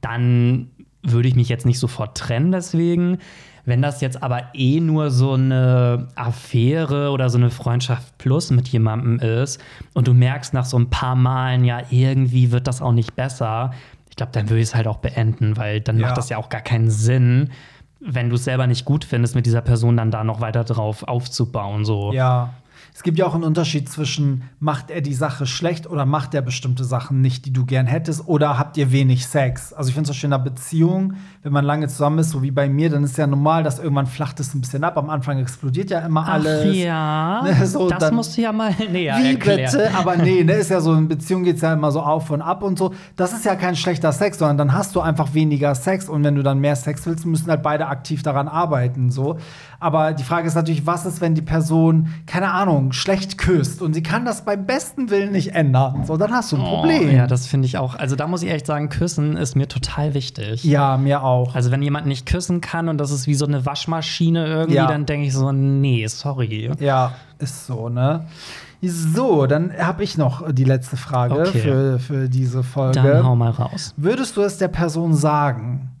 dann würde ich mich jetzt nicht sofort trennen deswegen. Wenn das jetzt aber eh nur so eine Affäre oder so eine Freundschaft plus mit jemandem ist und du merkst nach so ein paar Malen, ja, irgendwie wird das auch nicht besser, ich glaube, dann würde ich es halt auch beenden, weil dann ja. macht das ja auch gar keinen Sinn, wenn du es selber nicht gut findest, mit dieser Person dann da noch weiter drauf aufzubauen. So. Ja, es gibt ja auch einen Unterschied zwischen, macht er die Sache schlecht oder macht er bestimmte Sachen nicht, die du gern hättest, oder habt ihr wenig Sex? Also ich finde es so in einer Beziehung, wenn man lange zusammen ist, so wie bei mir, dann ist ja normal, dass irgendwann flacht es ein bisschen ab. Am Anfang explodiert ja immer alles. Ach ja, ne, so, das dann, musst du ja mal näher Wie erklären. bitte? Aber nee, ne, ist ja so, in Beziehung geht es ja immer so auf und ab und so. Das ist ja kein schlechter Sex, sondern dann hast du einfach weniger Sex und wenn du dann mehr Sex willst, müssen halt beide aktiv daran arbeiten, so. Aber die Frage ist natürlich, was ist, wenn die Person, keine Ahnung, schlecht küsst und sie kann das beim besten Willen nicht ändern? So, dann hast du ein oh, Problem. Ja, das finde ich auch. Also da muss ich echt sagen, küssen ist mir total wichtig. Ja, mir auch. Also wenn jemand nicht küssen kann und das ist wie so eine Waschmaschine irgendwie, ja. dann denke ich so, nee, sorry. Ja, ist so, ne? So, dann habe ich noch die letzte Frage Okay. für, für diese Folge. Dann hau mal raus. Würdest du es der Person sagen?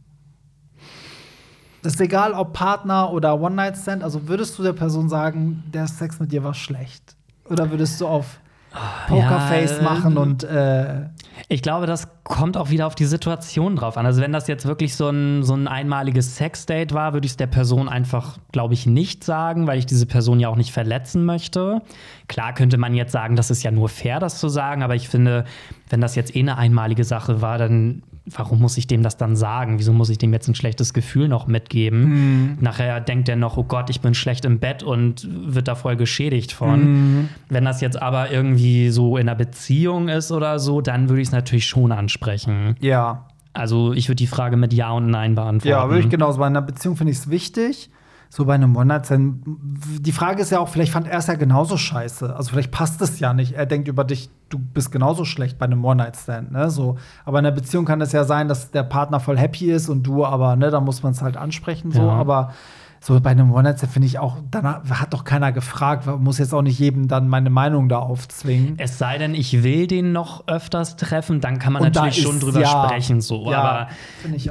Ist egal, ob Partner oder One-Night-Stand. Also würdest du der Person sagen, der Sex mit dir war schlecht? Oder würdest du auf Pokerface ja, machen ähm, und äh, Ich glaube, das kommt auch wieder auf die Situation drauf an. Also wenn das jetzt wirklich so ein, so ein einmaliges Sexdate war, würde ich es der Person einfach, glaube ich, nicht sagen, weil ich diese Person ja auch nicht verletzen möchte. Klar könnte man jetzt sagen, das ist ja nur fair, das zu sagen, aber ich finde, wenn das jetzt eh eine einmalige Sache war, dann warum muss ich dem das dann sagen? Wieso muss ich dem jetzt ein schlechtes Gefühl noch mitgeben? Nachher denkt er noch, oh Gott, ich bin schlecht im Bett und wird da voll geschädigt von. Wenn das jetzt aber irgendwie so in einer Beziehung ist oder so, dann würde ich es natürlich schon ansprechen. ja. Also ich würde die Frage mit Ja und Nein beantworten. Ja, würde ich genauso. Bei einer Beziehung finde ich es wichtig. So bei einem One-Night-Stand. Die Frage ist ja auch, vielleicht fand er es ja genauso scheiße. Also vielleicht passt es ja nicht. Er denkt über dich, du bist genauso schlecht bei einem One-Night-Stand. Ne? So. Aber in einer Beziehung kann es ja sein, dass der Partner voll happy ist und du aber, ne, da muss man es halt ansprechen. So. Ja. Aber so bei einem One-Night-Stand finde ich auch, dann hat doch keiner gefragt. Muss jetzt auch nicht jedem dann meine Meinung da aufzwingen. Es sei denn, ich will den noch öfters treffen, dann kann man Und natürlich schon ist- drüber ja. sprechen. So. Ja,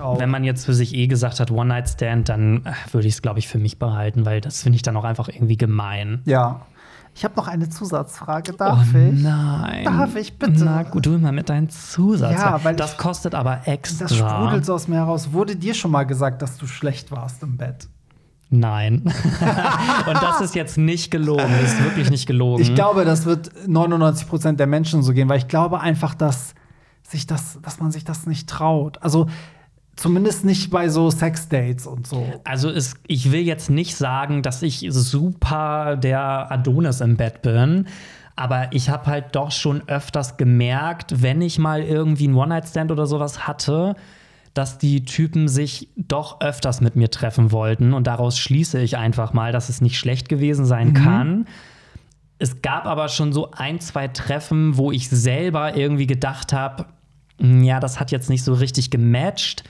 Aber wenn man jetzt für sich eh gesagt hat, One-Night-Stand, dann äh, würde ich es, glaube ich, für mich behalten, weil das finde ich dann auch einfach irgendwie gemein. Ja. Ich habe noch eine Zusatzfrage. Darf oh, ich? Nein. Darf ich bitte? Na gut, du mal mit deinem Zusatz. Ja, weil das ich- kostet aber extra. Das sprudelt so aus mir heraus. Wurde dir schon mal gesagt, dass du schlecht warst im Bett? Nein. Und das ist jetzt nicht gelogen. Das ist wirklich nicht gelogen. Ich glaube, das wird 99 Prozent der Menschen so gehen, weil ich glaube einfach, dass sich das, dass man sich das nicht traut. Also zumindest nicht bei so Sexdates und so. Also es, ich will jetzt nicht sagen, dass ich super der Adonis im Bett bin. Aber ich habe halt doch schon öfters gemerkt, wenn ich mal irgendwie einen One-Night-Stand oder sowas hatte, dass die Typen sich doch öfters mit mir treffen wollten. Und daraus schließe ich einfach mal, dass es nicht schlecht gewesen sein kann. Es gab aber schon so ein, zwei Treffen, wo ich selber irgendwie gedacht habe, ja, das hat jetzt nicht so richtig gematcht.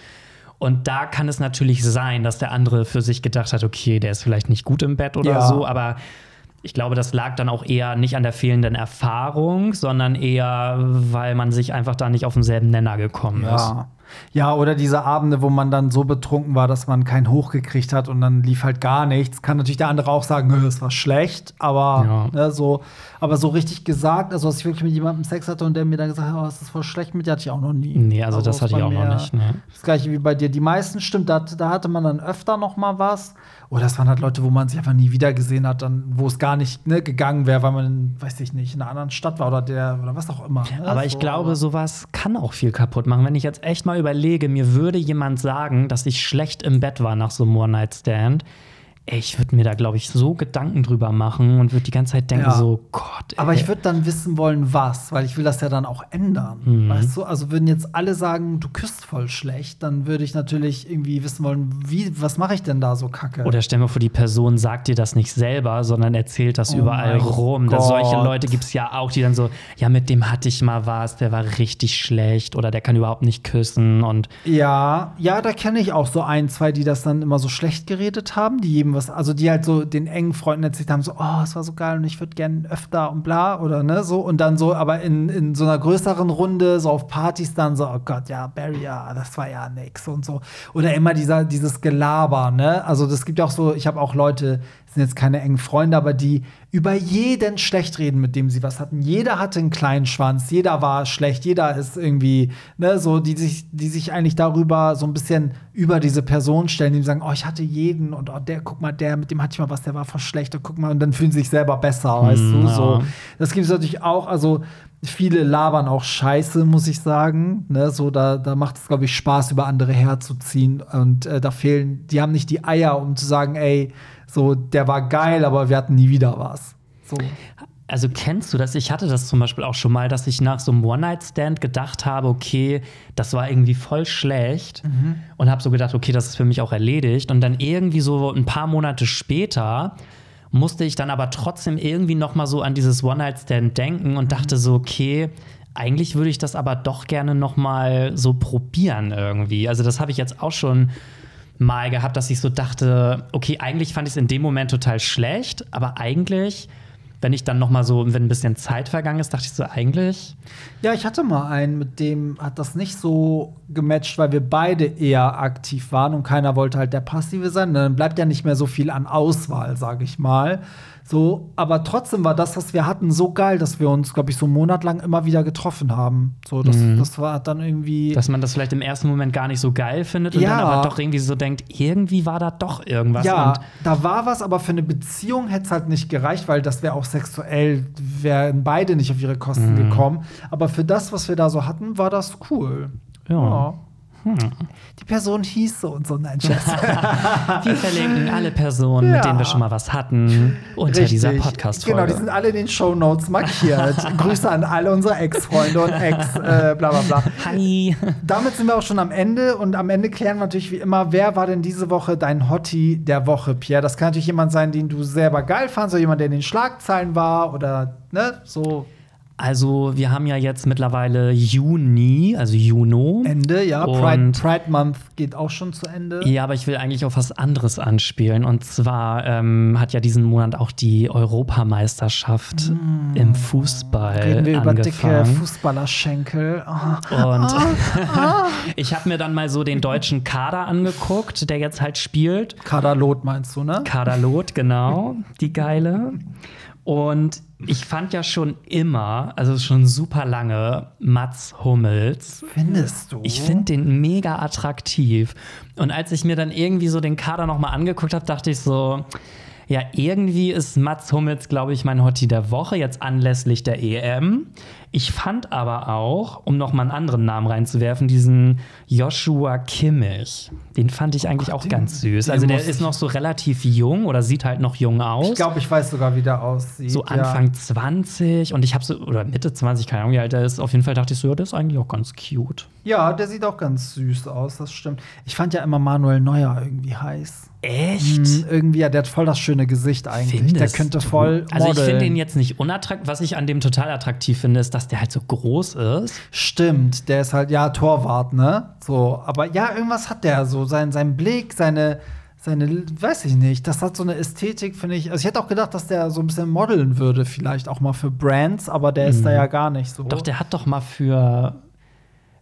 Und da kann es natürlich sein, dass der andere für sich gedacht hat, okay, der ist vielleicht nicht gut im Bett oder Ja. so, aber ich glaube, das lag dann auch eher nicht an der fehlenden Erfahrung, sondern eher, weil man sich einfach da nicht auf denselben Nenner gekommen ist. Ja. Oder diese Abende, wo man dann so betrunken war, dass man keinen hochgekriegt hat und dann lief halt gar nichts. Kann natürlich der andere auch sagen, "Nö, es war schlecht, aber Ja. ne, so, aber so richtig gesagt, also dass ich wirklich mit jemandem Sex hatte und der mir dann gesagt hat, oh, es ist voll schlecht mit dir, hatte ich auch noch nie. Nee, also das ist hatte ich auch noch nicht, ne. Das gleiche wie bei dir. Die meisten stimmt, da, da hatte man dann öfter noch mal was. Oder das waren halt Leute, wo man sich einfach nie wieder gesehen hat, dann, wo es gar nicht ne, gegangen wäre, weil man, weiß ich nicht, in einer anderen Stadt war oder der oder was auch immer. Ne? Aber ich So, glaube, sowas kann auch viel kaputt machen. Wenn ich jetzt echt mal überlege, mir würde jemand sagen, dass ich schlecht im Bett war nach so einem One-Night-Stand, ey, ich würde mir da, glaube ich, so Gedanken drüber machen und würde die ganze Zeit denken, Ja. so, Gott, ey. Aber ich würde dann wissen wollen, was, weil ich will das ja dann auch ändern. Mhm. Weißt du, also würden jetzt alle sagen, du küsst voll schlecht, dann würde ich natürlich irgendwie wissen wollen, wie, was mache ich denn da so kacke? Oder stell mir vor, die Person sagt dir das nicht selber, sondern erzählt das Oh überall rum. Das, solche. Leute gibt es ja auch, die dann so, ja, mit dem hatte ich mal was, der war richtig schlecht oder der kann überhaupt nicht küssen und ja, ja, da kenne ich auch so ein, zwei, die das dann immer so schlecht geredet haben, die jedem was, also die halt so den engen Freunden erzählt haben, so, oh, es war so geil und ich würde gern öfter und bla oder ne, so und dann so, aber in, in so einer größeren Runde, so auf Partys dann so, oh Gott, ja, Barry, ja, das war ja nix und so. Oder immer dieser, dieses Gelaber, ne, also das gibt ja auch so, ich habe auch Leute, sind jetzt keine engen Freunde, aber die über jeden schlecht reden, mit dem sie was hatten. Jeder hatte einen kleinen Schwanz, jeder war schlecht, jeder ist irgendwie, ne, so, die sich, die sich eigentlich darüber so ein bisschen über diese Person stellen, die sagen, oh, ich hatte jeden und oh, der, guck mal, der, mit dem hatte ich mal was, der war voll schlecht und guck mal, und dann fühlen sie sich selber besser, weißt du, ja. so. Das gibt es natürlich auch, also viele labern auch Scheiße, muss ich sagen. Ne, so, da, da macht es, glaube ich, Spaß, über andere herzuziehen. Und äh, da fehlen, die haben nicht die Eier, um zu sagen, ey, so, der war geil, aber wir hatten nie wieder was. So. Also kennst du das? Ich hatte das zum Beispiel auch schon mal, dass ich nach so einem One-Night-Stand gedacht habe, okay, das war irgendwie voll schlecht und habe so gedacht, okay, das ist für mich auch erledigt. Und dann irgendwie so ein paar Monate später musste ich dann aber trotzdem irgendwie noch mal so an dieses One-Night-Stand denken und dachte so, okay, eigentlich würde ich das aber doch gerne noch mal so probieren irgendwie. Also das habe ich jetzt auch schon mal gehabt, dass ich so dachte, okay, eigentlich fand ich es in dem Moment total schlecht, aber eigentlich wenn ich dann noch mal so, wenn ein bisschen Zeit vergangen ist, dachte ich so, eigentlich. Ja, ich hatte mal einen, mit dem hat das nicht so gematcht, weil wir beide eher aktiv waren und keiner wollte halt der Passive sein. Dann bleibt ja nicht mehr so viel an Auswahl, sage ich mal. So, aber trotzdem war das, was wir hatten, so geil, dass wir uns, glaube ich, so einen Monat lang immer wieder getroffen haben. So, das, Mhm. das war dann irgendwie. Dass man das vielleicht im ersten Moment gar nicht so geil findet und Ja. dann aber doch irgendwie so denkt, irgendwie war da doch irgendwas. ja, da war was, aber für eine Beziehung hätte es halt nicht gereicht, weil das wäre auch sexuell, wären beide nicht auf ihre Kosten Mhm. gekommen. Aber für das, was wir da so hatten, war das cool. Ja. Hm. Die Person hieß so und so, nein, Scherz. wir verlinken alle Personen, mit Ja. denen wir schon mal was hatten, unter dieser Richtig. Podcast-Folge. Genau, die sind alle in den Shownotes markiert. Grüße an alle unsere Ex-Freunde und Ex, äh, bla bla bla. Hi. Damit sind wir auch schon am Ende und am Ende klären wir natürlich wie immer, wer war denn diese Woche dein Hottie der Woche, Pierre? Das kann natürlich jemand sein, den du selber geil fandst, oder jemand, der in den Schlagzeilen war oder ne, so Also, wir haben ja jetzt mittlerweile Juni, also Juno. Ende, ja. Pride, Pride Month geht auch schon zu Ende. Ja, aber ich will eigentlich auf was anderes anspielen. Und zwar ähm, hat ja diesen Monat auch die Europameisterschaft im Fußball Mm. Reden wir über dicke angefangen. Fußballerschenkel. Oh. Und ich habe mir dann mal so den deutschen Kader angeguckt, der jetzt halt spielt. Kadalot meinst du, ne? Kaderlot, genau, die geile. Und ich fand ja schon immer, also schon super lange, Mats Hummels. Findest du? Ich finde den mega attraktiv. Und als ich mir dann irgendwie so den Kader nochmal angeguckt habe, dachte ich so, ja, irgendwie ist Mats Hummels, glaube ich, mein Hottie der Woche, jetzt anlässlich der EM. Ich fand aber auch, um nochmal einen anderen Namen reinzuwerfen, diesen Joshua Kimmich. Den fand ich eigentlich auch den- ganz süß. Also der ist noch so relativ jung oder sieht halt noch jung aus. Ich glaube, ich weiß sogar, wie der aussieht. so ja. Anfang 20 und ich habe so, oder Mitte 20, keine Ahnung, wie alt er ist. Auf jeden Fall dachte ich so, ja, der ist eigentlich auch ganz cute. Ja, der sieht auch ganz süß aus, das stimmt. Ich fand ja immer Manuel Neuer irgendwie heiß. Echt? Hm, irgendwie, ja, der hat voll das schöne Gesicht eigentlich. der Findest könnte du? voll. Also ich finde ihn jetzt nicht unattraktiv. Was ich an dem total attraktiv finde, ist, dass der halt so groß ist. Stimmt, der ist halt, ja, Torwart, ne? So, aber ja, irgendwas hat der so. Sein, sein Blick, seine, seine, weiß ich nicht, das hat so eine Ästhetik, finde ich. Also ich hätte auch gedacht, dass der so ein bisschen modeln würde, vielleicht auch mal für Brands, aber der ist da ja gar nicht so. Mhm. Doch, der hat doch mal für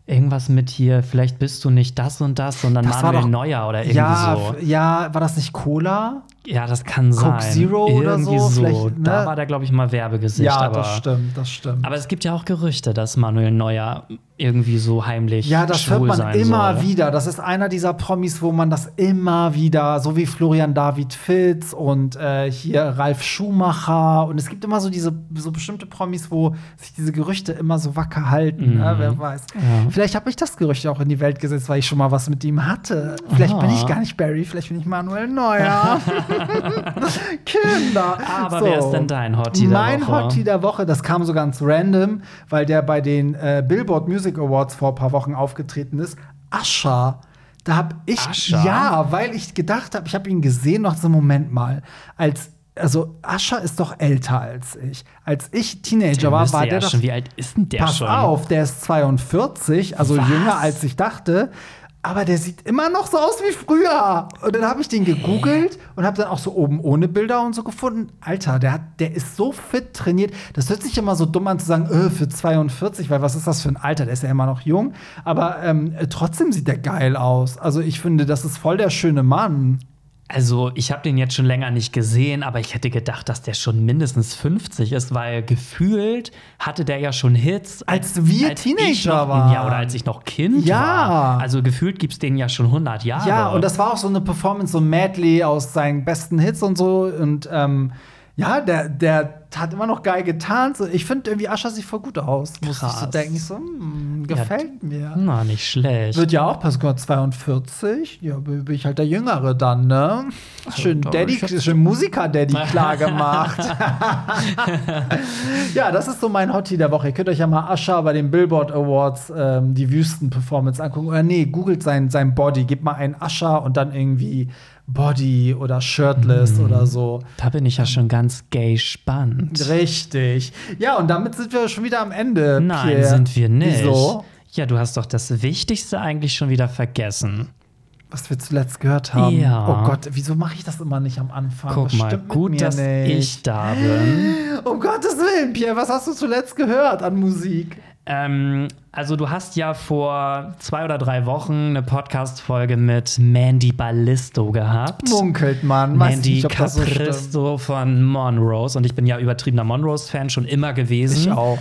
irgendwas mit hier, vielleicht bist du nicht das und das, sondern Das war Manuel doch- Neuer oder irgendwie ja, so. ja, war das nicht Cola? Ja, das kann sein. Zero oder irgendwie so, so. vielleicht, ne? Da war der, glaube ich, mal Werbegesicht. ja, aber, das stimmt, das stimmt. aber es gibt ja auch Gerüchte, dass Manuel Neuer irgendwie so heimlich Ja, das hört man sein immer soll. wieder. Das ist einer dieser Promis, wo man das immer wieder, so wie Florian David Fitz und äh, hier Ralf Schumacher. Und es gibt immer so diese so bestimmte Promis, wo sich diese Gerüchte immer so wacker halten. Ne? Mhm. Wer weiß. Ja. Vielleicht habe ich das Gerücht auch in die Welt gesetzt, weil ich schon mal was mit ihm hatte. Vielleicht bin ich gar nicht Barry, vielleicht bin ich Manuel Neuer. Kinder. Aber wer ist denn dein Hottie der mein Woche? Hottie der Woche, das kam so ganz random, weil der bei den äh, Billboard Music Awards vor ein paar Wochen aufgetreten ist. Ascha. Da hab ich Usher? ja, weil ich gedacht habe, ich habe ihn gesehen noch so einen Moment mal, als also Ascher ist doch älter als ich. Als ich Teenager Der war, war ja der doch schon, wie alt ist denn der Pass schon? auf, der ist 42, also Was? jünger als ich dachte. Aber der sieht immer noch so aus wie früher. Und dann habe ich den gegoogelt und habe dann auch so oben ohne Bilder und so gefunden. Alter, der, hat, der ist so fit trainiert. Das hört sich immer so dumm an zu sagen, äh, für 42, weil was ist das für ein Alter? Der ist ja immer noch jung. Aber ähm, trotzdem sieht der geil aus. Also ich finde, das ist voll der schöne Mann. Also, ich habe den jetzt schon länger nicht gesehen, aber ich hätte gedacht, dass der schon mindestens 50 ist, weil gefühlt hatte der ja schon Hits. Als wir ich Teenager noch, waren. Ja, oder als ich noch Kind Ja. war. Also, gefühlt gibt es den ja schon 100 Jahre. Ja, und das war auch so eine Performance, so ein Medley aus seinen besten Hits und so. Und ähm, ja, der, der hat immer noch geil getan. Ich finde irgendwie Ascher sieht voll gut aus. Muss ich so denken. Ich so, hm, gefällt mir. Na, nicht schlecht. Wird ja auch passen, 42. Ja, bin ich halt der Jüngere dann, ne? Schön doch, Daddy, schön Musiker-Daddy klar gemacht. ja, das ist so mein Hottie der Woche. Ihr könnt euch ja mal Ascher bei den Billboard Awards ähm, die Wüsten-Performance angucken. Oder nee, googelt sein, sein Body. Gebt mal einen Ascher und dann irgendwie Body oder Shirtless Mhm. oder so. Da bin ich ja schon ganz gay spannend. Richtig. Ja, und damit sind wir schon wieder am Ende. Nein, Pierre. sind wir nicht. Wieso? Ja, du hast doch das Wichtigste eigentlich schon wieder vergessen. Was wir zuletzt gehört haben. Ja. Oh Gott, wieso mache ich das immer nicht am Anfang? Guck mal, gut, dass nicht? ich da bin. Um Gottes Willen, Pierre, was hast du zuletzt gehört an Musik? Ähm, also du hast ja vor zwei oder drei Wochen eine Podcast-Folge mit Mandy Ballisto gehabt. Munkelt man. Mandy nicht, das so. Capristo von Monrose. Und ich bin ja übertriebener Monrose-Fan schon immer gewesen. Ich auch.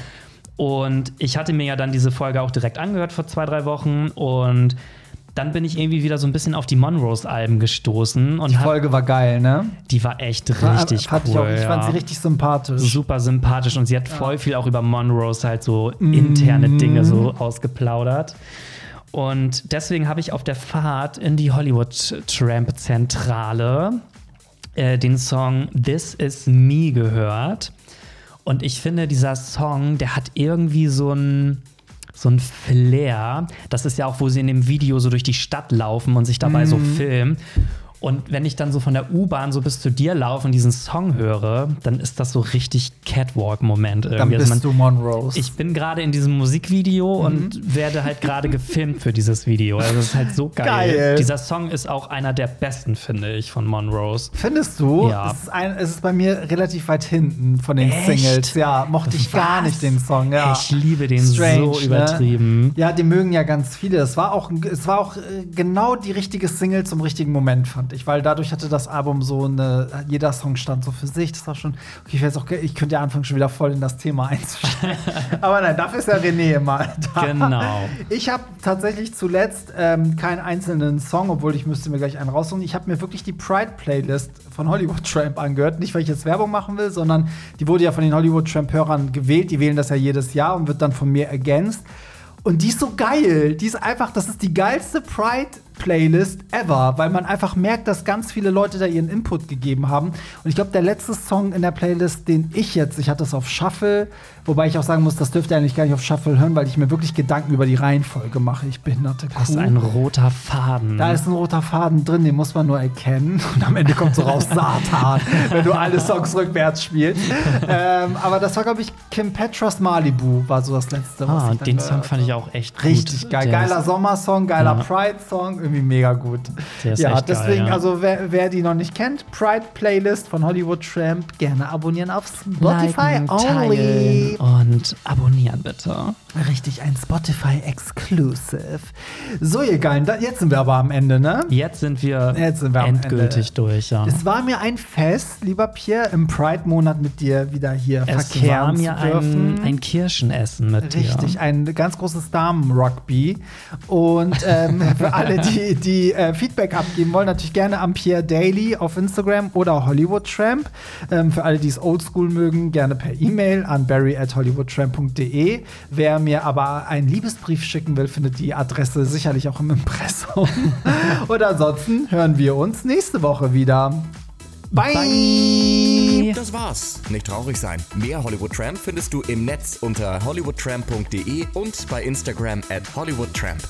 Und ich hatte mir ja dann diese Folge auch direkt angehört vor zwei, drei Wochen. Und dann bin ich irgendwie wieder so ein bisschen auf die Monrose-Alben gestoßen. Und Die hab, Folge war geil, ne? die war echt richtig fand cool. ich auch. Ich fand ja. sie richtig sympathisch. super sympathisch und sie hat voll viel auch über Monrose halt so interne Mhm. Dinge so ausgeplaudert. Und deswegen habe ich auf der Fahrt in die Hollywood Tramp Zentrale äh, den Song This Is Me gehört. Und ich finde, dieser Song, der hat irgendwie so ein so ein Flair. Das ist ja auch, wo sie in dem Video so durch die Stadt laufen und sich dabei Mhm. so filmen. Und wenn ich dann so von der U-Bahn so bis zu dir laufe und diesen Song höre, dann ist das so richtig Catwalk-Moment Dann irgendwie. bist Also du Monrose. ich bin gerade in diesem Musikvideo und werde halt gerade gefilmt für dieses Video. Also das ist halt so geil. Geil. Dieser Song ist auch einer der besten, finde ich, von Monrose. Findest du? Ja. Es ist, ein, es ist bei mir relativ weit hinten von den Echt? Singles. Ja, mochte ich gar Was? nicht den Song. Ja. Ich liebe den Strange, so übertrieben. Ne? Ja, den mögen ja ganz viele. Es war auch, es war auch äh, genau die richtige Single zum richtigen Moment, fand ich. Weil dadurch hatte das Album so eine, jeder Song stand so für sich. Das war schon, okay, ich, weiß auch, ich könnte ja anfangen, schon wieder voll in das Thema einzusteigen. Aber nein, dafür ist ja René immer da. Genau. Ich habe tatsächlich zuletzt ähm, keinen einzelnen Song, obwohl ich müsste mir gleich einen raussuchen. Ich habe mir wirklich die Pride-Playlist von Hollywood Tramp angehört. Nicht, weil ich jetzt Werbung machen will, sondern die wurde ja von den Hollywood Tramp-Hörern gewählt. Die wählen das ja jedes Jahr und wird dann von mir ergänzt. Und die ist so geil. Die ist einfach, das ist die geilste Pride-Playlist ever, weil man einfach merkt, dass ganz viele Leute da ihren Input gegeben haben. Und ich glaube, der letzte Song in der Playlist, den ich jetzt, ich hatte es auf Shuffle, wobei ich auch sagen muss, das dürfte ihr eigentlich gar nicht auf Shuffle hören, weil ich mir wirklich Gedanken über die Reihenfolge mache. Ich behinderte Das ist Kuh. ein roter Faden. Da ist ein roter Faden drin, den muss man nur erkennen. Und am Ende kommt so raus Satan, wenn du alle Songs rückwärts spielst. ähm, aber das war, glaube ich, Kim Petras Malibu, war so das letzte. ah, den Song fand ich auch echt gut. Richtig geil. Der Geiler ist- Sommersong, geiler Ja. Pride-Song, irgendwie mega gut. Ja, echt geil, deswegen, ja. also wer, wer die noch nicht kennt, Pride-Playlist von Hollywood Tramp, gerne abonnieren auf Spotify Liken, only. und abonnieren bitte. Richtig, ein Spotify-Exclusive. So, ihr Geilen, da, jetzt sind wir aber am Ende, ne? Jetzt sind wir, Jetzt sind wir endgültig Ende. durch, ja. Es war mir ein Fest, lieber Pierre, im Pride-Monat mit dir wieder hier Es war verkehren mir zu dürfen. ein, ein Kirschenessen mit Richtig, dir. ein ganz großes Damen-Rugby. Und ähm, für alle, die, die äh, Feedback abgeben wollen, natürlich gerne am Pierre Daily auf Instagram oder Hollywood Tramp. Ähm, für alle, die es oldschool mögen, gerne per E-Mail an barry at hollywoodtramp.de. Wer mir aber einen Liebesbrief schicken will, findet die Adresse sicherlich auch im Impressum. Und ansonsten hören wir uns nächste Woche wieder. Bye. Bye. Das war's. Nicht traurig sein. Mehr Hollywood Tramp findest du im Netz unter hollywoodtramp.de und bei Instagram at hollywoodtramp.